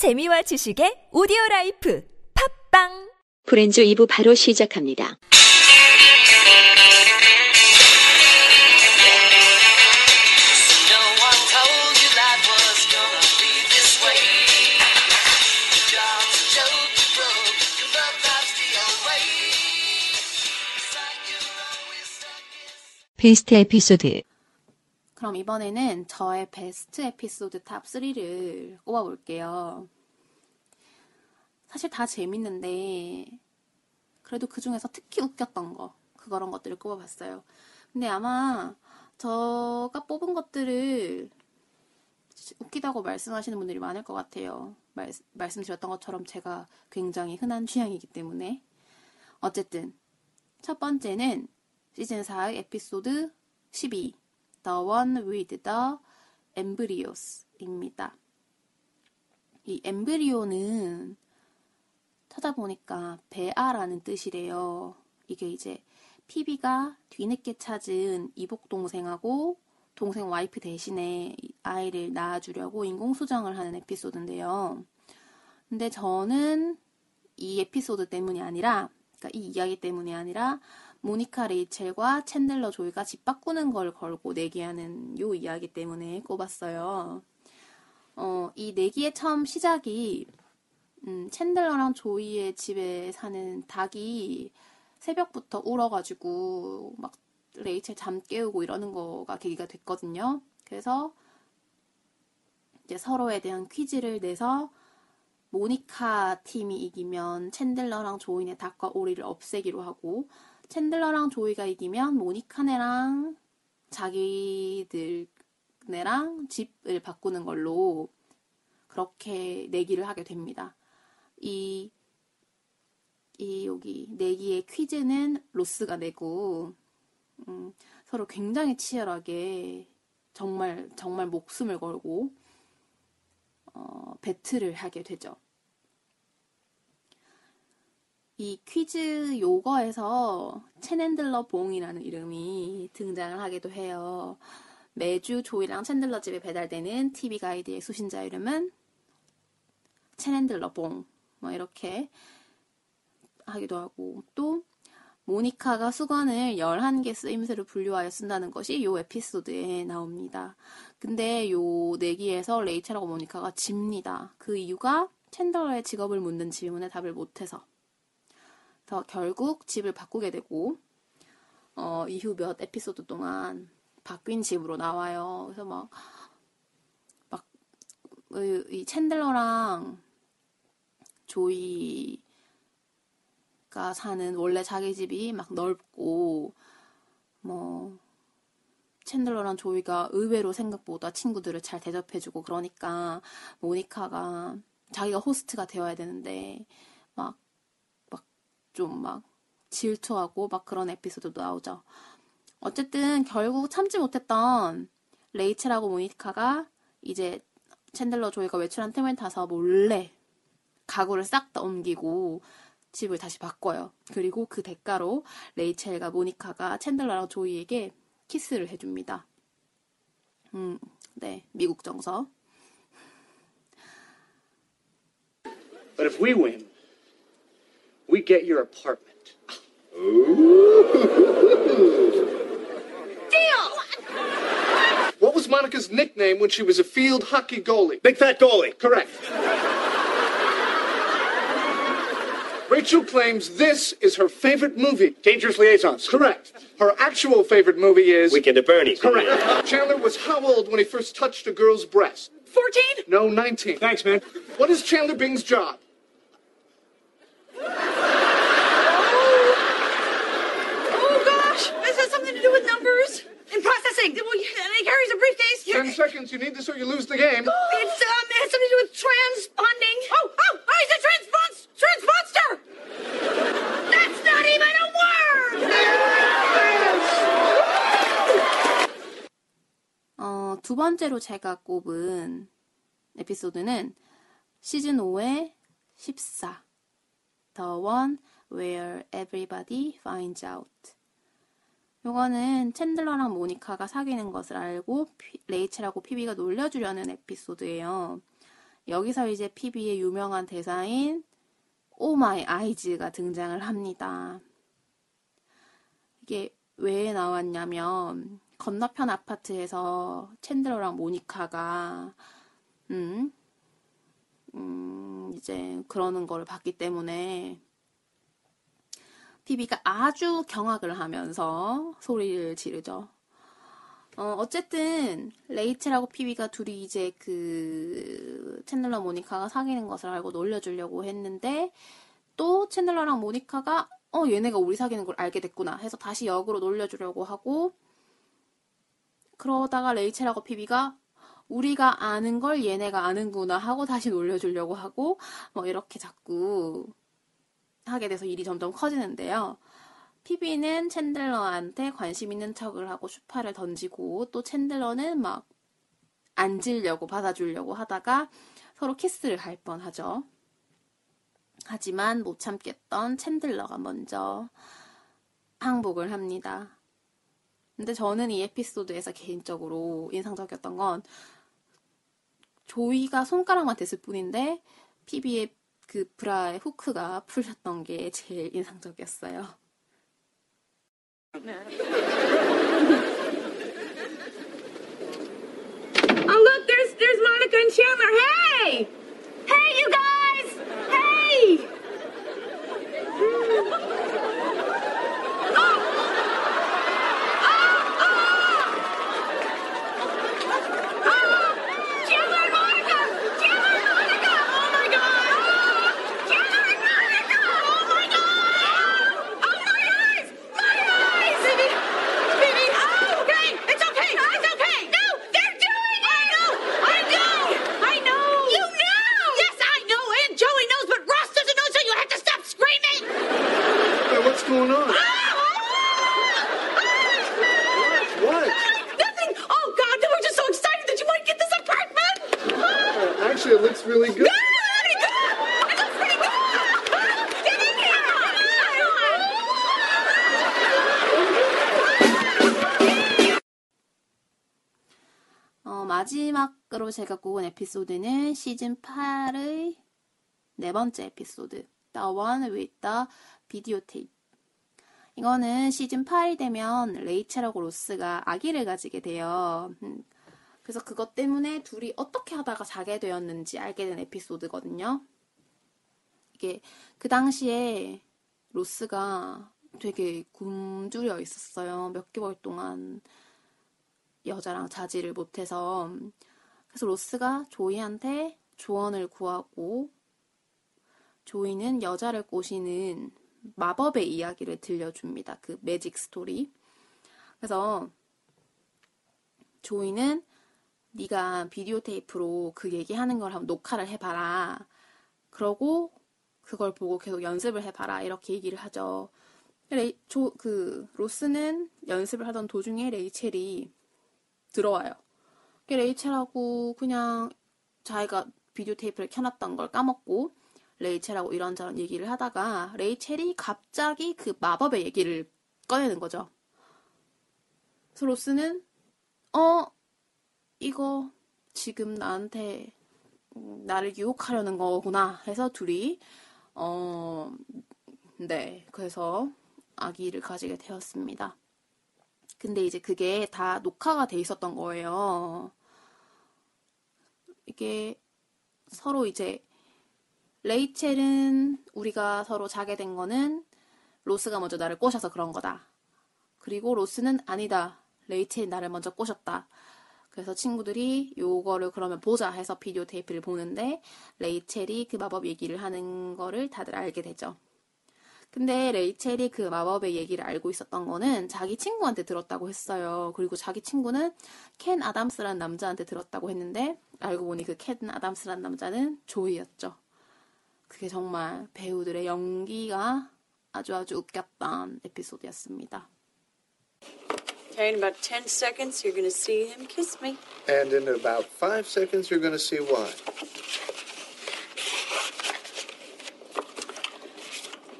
재미와 지식의 오디오 라이프 팝빵 브랜주 2부 바로 시작합니다. 베스트 에피소드 그럼 이번에는 저의 베스트 에피소드 top 3를 꼽아볼게요. 사실 다 재밌는데, 그래도 그 중에서 특히 웃겼던 거, 그런 것들을 꼽아봤어요. 근데 아마 저가 뽑은 것들을 웃기다고 말씀하시는 분들이 많을 것 같아요. 말, 말씀드렸던 것처럼 제가 굉장히 흔한 취향이기 때문에. 어쨌든, 첫 번째는 시즌 4의 에피소드 12. The One with the Embryos입니다. 이 엠브리오는 찾아보니까 배아라는 뜻이래요. 이게 이제 피비가 뒤늦게 찾은 이복 동생하고 동생 와이프 대신에 이 아이를 낳아주려고 인공수정을 하는 에피소드인데요. 근데 저는 이 에피소드 때문이 아니라, 그러니까 이 이야기 때문이 아니라 모니카 레이첼과 챈들러 조이가 집 바꾸는 걸 걸고 내기하는 요 이야기 때문에 꼽았어요. 어, 이 내기의 처음 시작이 음, 챈들러랑 조이의 집에 사는 닭이 새벽부터 울어가지고 막 레이첼 잠 깨우고 이러는 거가 계기가 됐거든요. 그래서 이제 서로에 대한 퀴즈를 내서 모니카 팀이 이기면 챈들러랑 조이의 닭과 오리를 없애기로 하고 챈들러랑 조이가 이기면 모니카네랑 자기들네랑 집을 바꾸는 걸로 그렇게 내기를 하게 됩니다. 이, 이 여기 내기의 퀴즈는 로스가 내고 음, 서로 굉장히 치열하게 정말 정말 목숨을 걸고 어, 배틀을 하게 되죠. 이 퀴즈 요거에서 챈앤들러 봉이라는 이름이 등장을 하기도 해요. 매주 조이랑 챈들러 집에 배달되는 TV 가이드의 수신자 이름은 챈앤들러 봉. 뭐 이렇게 하기도 하고 또 모니카가 수건을 11개 쓰임새로 분류하여 쓴다는 것이 요 에피소드에 나옵니다. 근데 요 내기에서 레이첼하고 모니카가 집니다. 그 이유가 챈들러의 직업을 묻는 질문에 답을 못해서. 그래서 결국 집을 바꾸게 되고 어, 이후 몇 에피소드 동안 바뀐 집으로 나와요. 그래서 막, 막, 이, 이 챈들러랑 조이가 사는 원래 자기 집이 막 넓고, 뭐, 챈들러랑 조이가 의외로 생각보다 친구들을 잘 대접해주고 그러니까 모니카가 자기가 호스트가 되어야 되는데 막막 좀 막 질투하고 막 그런 에피소드도 나오죠. 어쨌든 결국 참지 못했던 레이첼하고 모니카가 이제 챈들러 조이가 외출한 틈을 타서 몰래 가구를 싹 다 옮기고 집을 다시 바꿔요. 그리고 그 대가로 레이첼과 모니카가 챈들러랑 조이에게 키스를 해줍니다. 음, 네, 미국 정서. But if we win, we get your apartment. Deal! What was Monica's nickname when she was a field hockey goalie? Big fat goalie. Correct. Rachel claims this is her favorite movie. Dangerous Liaisons. Correct. Her actual favorite movie is Weekend at Bernie's. Correct. Chandler was how old when he first touched a girl's breast? 14? No, 19. Thanks, man. What is Chandler Bing's job? Ten seconds. You need this or you lose the game. It's um, it has something to do with transponding. Oh, oh, oh, he's a transpons transponster. That's not even a word. 어, 두 번째로 제가 꼽은 에피소드는 시즌 5의 14. The One Where Everybody Finds Out. 요거는 챈들러랑 모니카가 사귀는 것을 알고 피- 레이첼하고 피비가 놀려주려는 에피소드예요. 여기서 이제 피비의 유명한 대사인 oh my eyes가 등장을 합니다. 이게 왜 나왔냐면 건너편 아파트에서 챈들러랑 모니카가 음, 음, 이제 그러는 걸 봤기 때문에 피비가 아주 경악을 하면서 소리를 지르죠. 어, 어쨌든 레이첼하고 피비가 둘이 이제 그 챈들러 모니카가 사귀는 것을 알고 놀려주려고 했는데 또 챈들러랑 모니카가 어 얘네가 우리 사귀는 걸 알게 됐구나 해서 다시 역으로 놀려주려고 하고 그러다가 레이첼하고 피비가 우리가 아는 걸 얘네가 아는구나 하고 다시 놀려주려고 하고 뭐 이렇게 자꾸 하게 돼서 일이 점점 커지는데요. 피비는 챈들러한테 관심 있는 척을 하고 슈파를 던지고 또 챈들러는 막 앉으려고 받아주려고 하다가 서로 키스를 할 뻔하죠. 하지만 못 참겠던 챈들러가 먼저 항복을 합니다. 근데 저는 이 에피소드에서 개인적으로 인상적이었던 건 조이가 손가락만 댔을 뿐인데 피비의 그 브라의 후크가 풀렸던 게 제일 인상적이었어요. Oh, look, there's there's Monica and Chandler. Hey! Hey, you guys! Hey! Chandler and Monica! Chandler and Monica! Oh my god! Chandler and Monica! Oh my god! Oh my eyes! My eyes! Baby! Baby! Oh, okay! It's okay! It's okay! No! They're doing it! I know! I know! I know! You know! Yes, I know! And Joey knows, but Ross doesn't know, so you have to stop screaming! Hey, what's going on? What? Nothing! Oh god, they were just so excited that you might get this apartment! Uh, actually, it looks really good. It looks pretty good! Get in here! 어, 마지막으로 제가 꼽은 에피소드는 시즌 8의 네 번째 에피소드 The One with the Videotape 이거는 시즌 8이 되면 레이첼하고 로스가 아기를 가지게 돼요. 음, 그래서 그것 때문에 둘이 어떻게 하다가 자게 되었는지 알게 된 에피소드거든요. 이게 그 당시에 로스가 되게 굶주려 있었어요. 몇 개월 동안 여자랑 자지를 못해서 그래서 로스가 조이한테 조언을 구하고 조이는 여자를 꼬시는 마법의 이야기를 들려줍니다. 그 magic story. 그래서 조이는 네가 비디오 테이프로 그 얘기하는 걸 한번 녹화를 해봐라. 그러고 그걸 보고 계속 연습을 해봐라. 이렇게 얘기를 하죠. 레이, 조, 그 로스는 연습을 하던 도중에 레이첼이 들어와요. 그 레이첼하고 그냥 자기가 비디오 테이프를 켜놨던 걸 까먹고 레이첼하고 이런저런 얘기를 하다가 레이첼이 갑자기 그 마법의 얘기를 꺼내는 거죠. 그래서 로스는 어 이거 지금 나한테 음, 나를 유혹하려는 거구나 해서 둘이 어 네 그래서 아기를 가지게 되었습니다. 근데 이제 그게 다 녹화가 돼 있었던 거예요. 이게 서로 이제 레이첼은 우리가 서로 자게 된 거는 로스가 먼저 나를 꼬셔서 그런 거다. 그리고 로스는 아니다. 레이첼이 나를 먼저 꼬셨다. 그래서 친구들이 요거를 그러면 보자 해서 비디오 테이프를 보는데 레이첼이 그 마법 얘기를 하는 거를 다들 알게 되죠. 근데 레이첼이 그 마법의 얘기를 알고 있었던 거는 자기 친구한테 들었다고 했어요. 그리고 자기 친구는 켄 아담스라는 남자한테 들었다고 했는데 알고 보니 그 켄 아담스라는 남자는 조이였죠. 그게 정말 배우들의 연기가 아주 아주 웃겼던 에피소드였습니다. Okay, in about 10 seconds, you're going to see him kiss me. And in about five seconds, you're going to see why.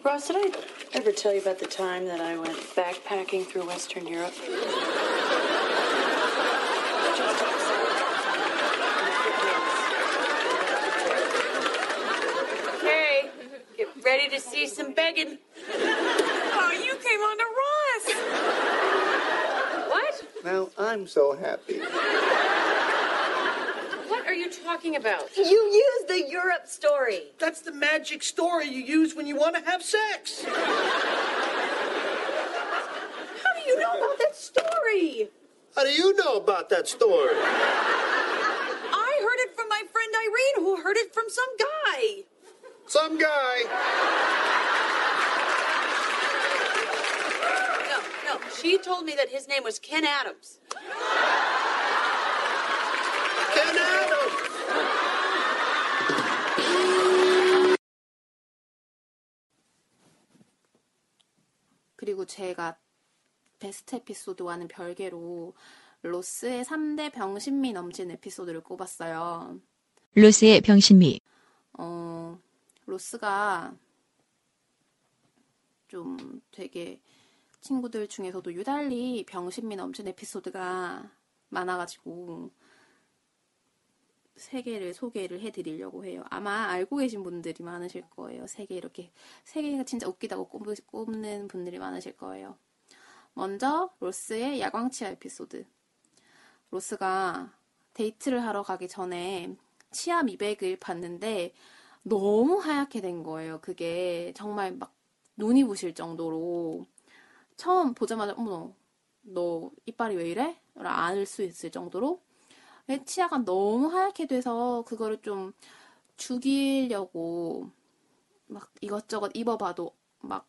Ross, did I ever tell you about the time that I went backpacking through Western Europe? Hey, get ready to see some begging. Oh, you came on to Ross. What? Now I'm so happy. What are you talking about? You used the Europe story. That's the magic story you use when you want to have sex. How do you know about that story? How do you know about that story? I heard it from my friend Irene, who heard it from some guy. Some guy. No, no. She told me that his name was Ken Adams. Ken Adams. 그리고 제가 베스트 에피소드와는 별개로 로스의 3대 병신미 넘치는 에피소드를 꼽았어요. 로스의 병신미. 어, 로스가 좀 되게 친구들 중에서도 유달리 병신미 넘치는 에피소드가 많아가지고 세 개를 소개를 해드리려고 해요. 아마 알고 계신 분들이 많으실 거예요. 세 개 이렇게 세 개가 진짜 웃기다고 꼽- 꼽는 분들이 많으실 거예요. 먼저 로스의 야광치아 에피소드. 로스가 데이트를 하러 가기 전에 치아 미백을 봤는데 너무 하얗게 된 거예요. 그게 정말 막 눈이 부실 정도로 처음 보자마자 어머 너 이빨이 왜 이래? 알수 있을 정도로 치아가 너무 하얗게 돼서 그거를 좀 죽이려고 막 이것저것 입어봐도 막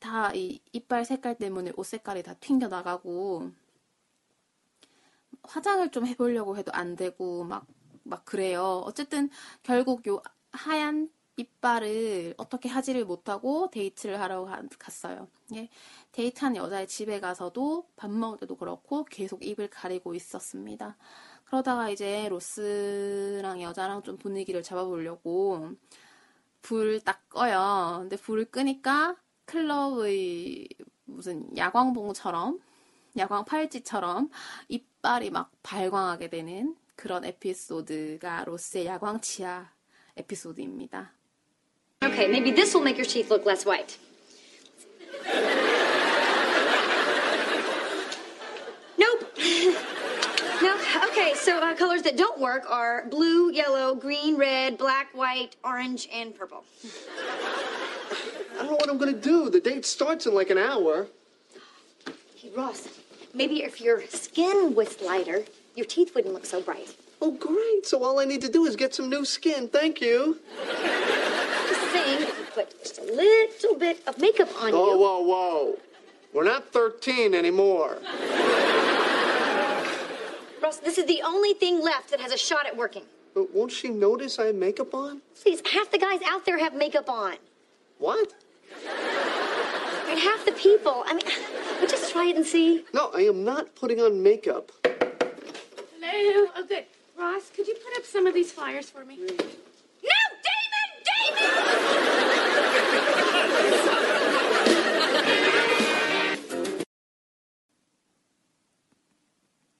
다 이 이빨 색깔 때문에 옷 색깔이 다 튕겨 나가고 화장을 좀 해보려고 해도 안 되고 막 막 그래요. 어쨌든 결국 요 하얀 이빨을 어떻게 하지를 못하고 데이트를 하러 가- 갔어요. 예, 데이트한 여자의 집에 가서도 밥 먹을 때도 그렇고 계속 입을 가리고 있었습니다. 그러다가 이제 로스랑 여자랑 좀 분위기를 잡아보려고 불을 딱 꺼요. 근데 불을 끄니까 클럽의 무슨 야광봉처럼 야광 팔찌처럼 이빨이 막 발광하게 되는 그런 에피소드가 로스의 야광 치아 에피소드입니다. Okay, maybe this will make your teeth look less white. So uh, colors that don't work are blue, yellow, green, red, black, white, orange, and purple. I don't know what I'm gonna do. The date starts in like an hour. Hey, Ross, maybe if your skin was lighter, your teeth wouldn't look so bright. Oh, great. So all I need to do is get some new skin. Thank you. Just saying, if you put just a little bit of makeup on Whoa, you. whoa, whoa. We're not 13 anymore. Ross, this is the only thing left that has a shot at working. But won't she notice I have makeup on? Please, half the guys out there have makeup on. What? And half the people. I mean, but just try it and see. No, I am not putting on makeup. Hello. Oh, good. Ross, could you put up some of these flyers for me?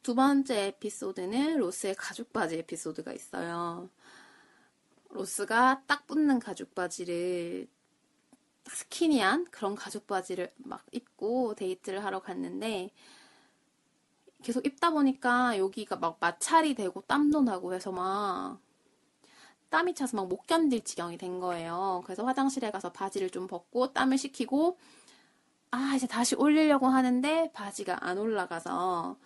두 번째 에피소드는 로스의 가죽 바지 에피소드가 있어요. 로스가 딱 붙는 가죽 바지를 딱 스키니한 그런 가죽 바지를 막 입고 데이트를 하러 갔는데 계속 입다 보니까 여기가 막 마찰이 되고 땀도 나고 해서 막 땀이 차서 막 못 견딜 지경이 된 거예요. 그래서 화장실에 가서 바지를 좀 벗고 땀을 식히고 아 이제 다시 올리려고 하는데 바지가 안 올라가서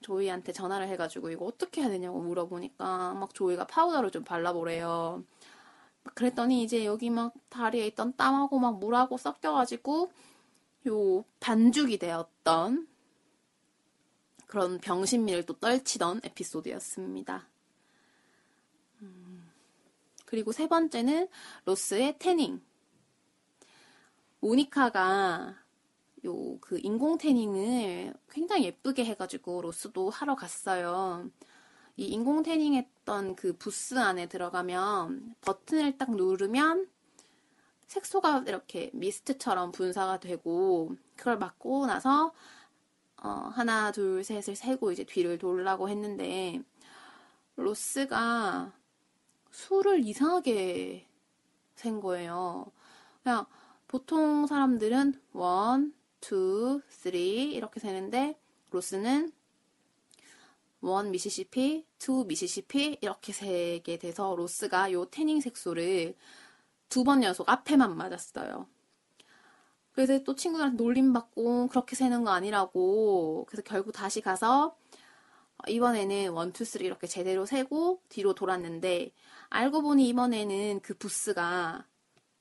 조이한테 전화를 해가지고 이거 어떻게 해야 되냐고 물어보니까 막 조이가 파우더를 좀 발라보래요. 막 그랬더니 이제 여기 막 다리에 있던 땀하고 막 물하고 섞여가지고 요 반죽이 되었던 그런 병신미를 또 떨치던 에피소드였습니다. 음, 그리고 세 번째는 로스의 태닝. 모니카가 요 그 인공 태닝을 굉장히 예쁘게 해가지고 로스도 하러 갔어요. 이 인공 태닝 했던 그 부스 안에 들어가면 버튼을 딱 누르면 색소가 이렇게 미스트처럼 분사가 되고 그걸 맞고 나서 어, 하나 둘 셋을 세고 이제 뒤를 돌라고 했는데 로스가 술을 이상하게 센 거예요. 그냥 보통 사람들은 1, 2, 3 이렇게 세는데 로스는 1 미시시피, 2 미시시피 이렇게 세게 돼서 로스가 요 태닝 색소를 두 번 연속 앞에만 맞았어요. 그래서 또 친구들한테 놀림받고 그렇게 세는 거 아니라고 그래서 결국 다시 가서 이번에는 1, 2, 3 이렇게 제대로 세고 뒤로 돌았는데 알고 보니 이번에는 그 부스가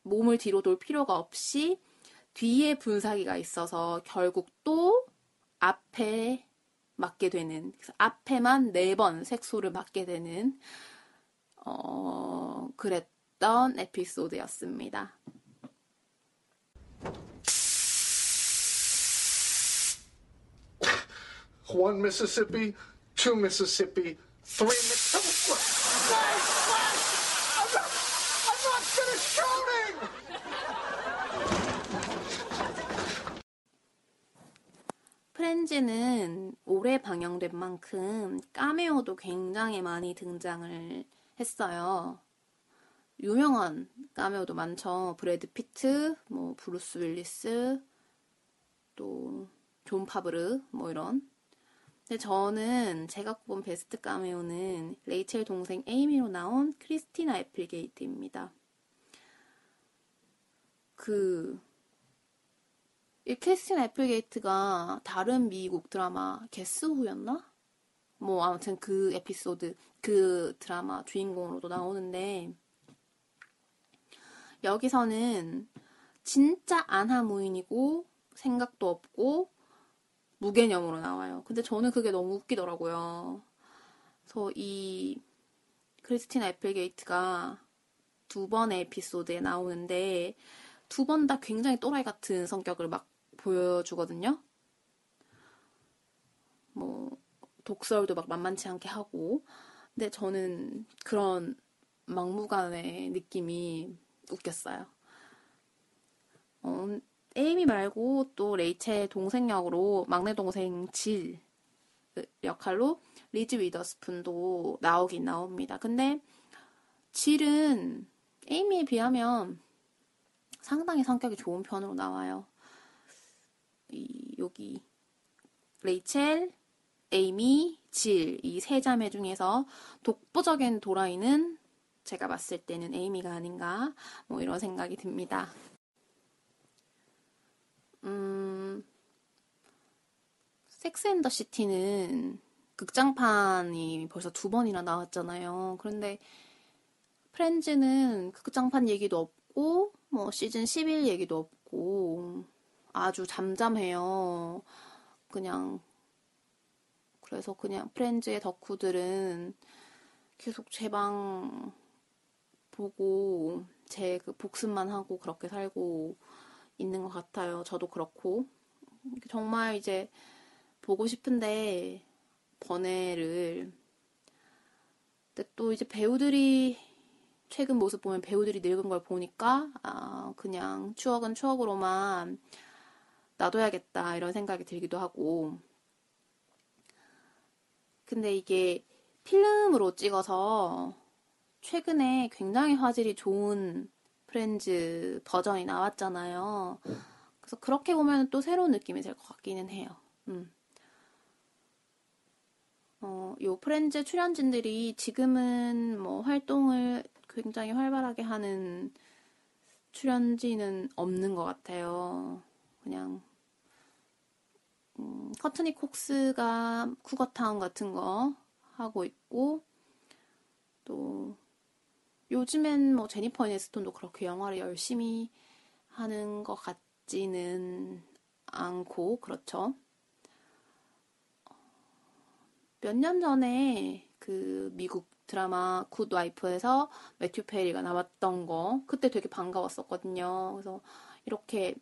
몸을 뒤로 돌 필요가 없이 뒤에 분사기가 있어서 결국 또 앞에 맞게 되는 그래서 앞에만 네 번 색소를 맞게 되는 어 그랬던 에피소드였습니다. One Mississippi, two Mississippi, three Mississippi. I'm not, I'm not finished shouting! 프렌즈는 오래 방영된 만큼 까메오도 굉장히 많이 등장을 했어요. 유명한 까메오도 많죠. 브래드 피트, 뭐 브루스 윌리스, 또 존 파브르 뭐 이런. 근데 저는 제가 꼽은 베스트 까메오는 레이첼 동생 에이미로 나온 크리스티나 애플게이트입니다. 그, 이 크리스티나 애플게이트가 다른 미국 드라마 게스 후였나? 뭐 아무튼 그 에피소드, 그 드라마 주인공으로도 나오는데 여기서는 진짜 안하무인이고 생각도 없고 무개념으로 나와요. 근데 저는 그게 너무 웃기더라고요. 그래서 이 크리스티나 애플게이트가 두 번의 에피소드에 나오는데 두 번 다 굉장히 또라이 같은 성격을 막 보여주거든요. 뭐 독설도 막 만만치 않게 하고 근데 저는 그런 막무가내 느낌이 웃겼어요. 어, 에이미 말고 또 레이첼 동생 역으로 막내 동생 질 역할로 리즈 위더스푼도 나오긴 나옵니다. 근데 질은 에이미에 비하면 상당히 성격이 좋은 편으로 나와요. 이, 여기 레이첼, 에이미, 질 이 세 자매 중에서 독보적인 도라이는 제가 봤을 때는 에이미가 아닌가 뭐 이런 생각이 듭니다. 음, 섹스 앤더 시티는 극장판이 벌써 두 번이나 나왔잖아요. 그런데 프렌즈는 극장판 얘기도 없고 뭐 시즌 11 얘기도 없고 아주 잠잠해요. 그냥 그래서 그냥 프렌즈의 덕후들은 계속 제 방 보고 제 그 복습만 하고 그렇게 살고 있는 것 같아요. 저도 그렇고 정말 이제 보고 싶은데 번외를 근데 또 이제 배우들이 최근 모습 보면 배우들이 늙은 걸 보니까 아 그냥 추억은 추억으로만 놔둬야겠다 이런 생각이 들기도 하고 근데 이게 필름으로 찍어서 최근에 굉장히 화질이 좋은 프렌즈 버전이 나왔잖아요. 그래서 그렇게 보면 또 새로운 느낌이 들것 같기는 해요. 음. 어, 요 프렌즈 출연진들이 지금은 뭐 활동을 굉장히 활발하게 하는 출연진은 없는 것 같아요. 그냥 음, 커트니 콕스가 쿠거타운 같은 거 하고 있고 또 요즘엔 뭐 제니퍼 애니스톤도 그렇게 영화를 열심히 하는 것 같지는 않고 그렇죠. 몇 년 전에 그 미국 드라마 굿 와이프에서 매튜 페리가 나왔던 거 그때 되게 반가웠었거든요. 그래서 이렇게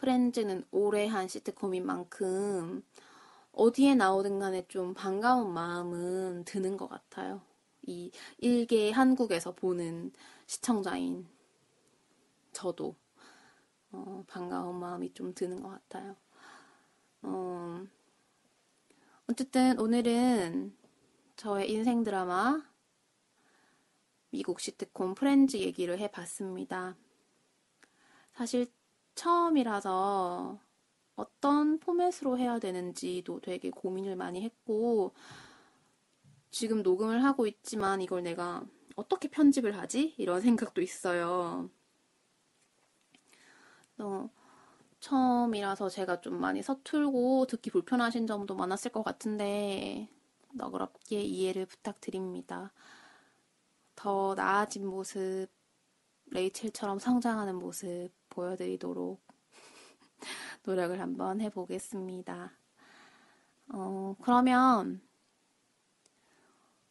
프렌즈는 오래 한 시트콤인 만큼 어디에 나오든 간에 좀 반가운 마음은 드는 것 같아요. 이 일개 한국에서 보는 시청자인 저도 어, 반가운 마음이 좀 드는 것 같아요. 어, 어쨌든 오늘은 저의 인생 드라마 미국 시트콤 프렌즈 얘기를 해봤습니다. 사실 처음이라서 어떤 포맷으로 해야 되는지도 되게 고민을 많이 했고, 지금 녹음을 하고 있지만 이걸 내가 어떻게 편집을 하지? 이런 생각도 있어요. 어, 처음이라서 제가 좀 많이 서툴고 듣기 불편하신 점도 많았을 것 같은데 너그럽게 이해를 부탁드립니다. 더 나아진 모습, 레이첼처럼 성장하는 모습 보여드리도록 노력을 한번 해보겠습니다. 어, 그러면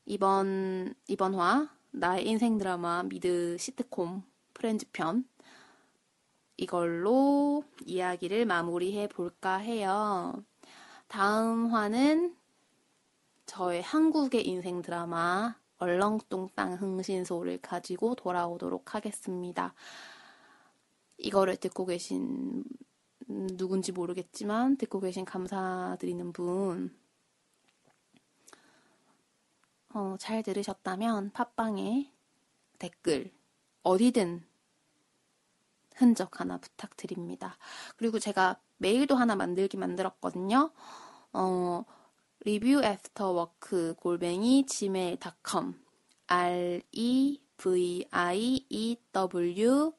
이번, 이번 화, 나의 인생 드라마 미드 시트콤 프렌즈 편, 이걸로 이야기를 마무리해 볼까 해요. 다음 화는 저의 한국의 인생 드라마 얼렁뚱땅 흥신소를 가지고 돌아오도록 하겠습니다. 이거를 듣고 계신 음, 누군지 모르겠지만 듣고 계신 감사드리는 분 어, 잘 들으셨다면 팟빵에 댓글 어디든 흔적 하나 부탁드립니다. 그리고 제가 메일도 하나 만들기 만들었거든요. 어, review after work 골뱅이 gmail.com r e v i e w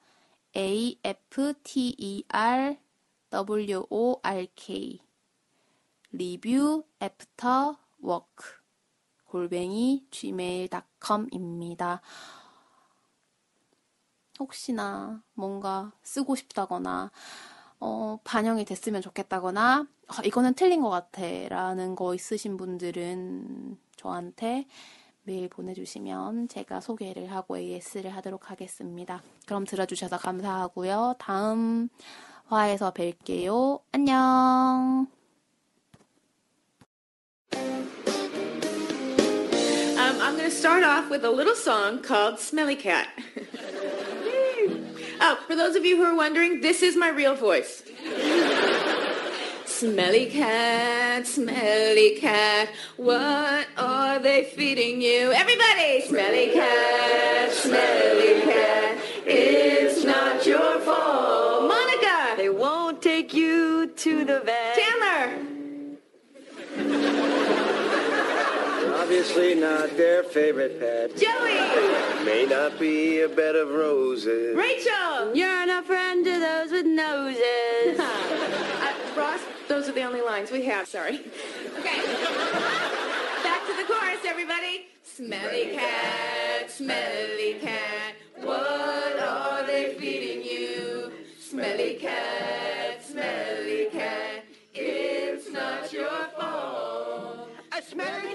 a f t e r w o r k review after work 골뱅이 gmail.com입니다. 혹시나 뭔가 쓰고 싶다거나 어, 반영이 됐으면 좋겠다거나 아, 이거는 틀린 것 같아 라는 거 있으신 분들은 저한테 메일 보내주시면 제가 소개를 하고 AS를 하도록 하겠습니다. 그럼 들어주셔서 감사하고요. 다음 화에서 뵐게요. 안녕. Um, I'm going to start off with a little song called Smelly Cat. oh, for those of you who are wondering, this is my real voice. Smelly cat, smelly cat, what are they feeding you? Everybody! Smelly cat, smelly cat, it's not your fault. Monica! They won't take you to the vet. obviously not their favorite pet. Joey! May not be a bed of roses. Rachel! You're not friend to those with noses. uh, Ross, those are the only lines we have, sorry. Okay. Back to the chorus, everybody. Smelly cat, smelly cat, what are they feeding you? Smelly cat, smelly cat, it's not your fault. A smelly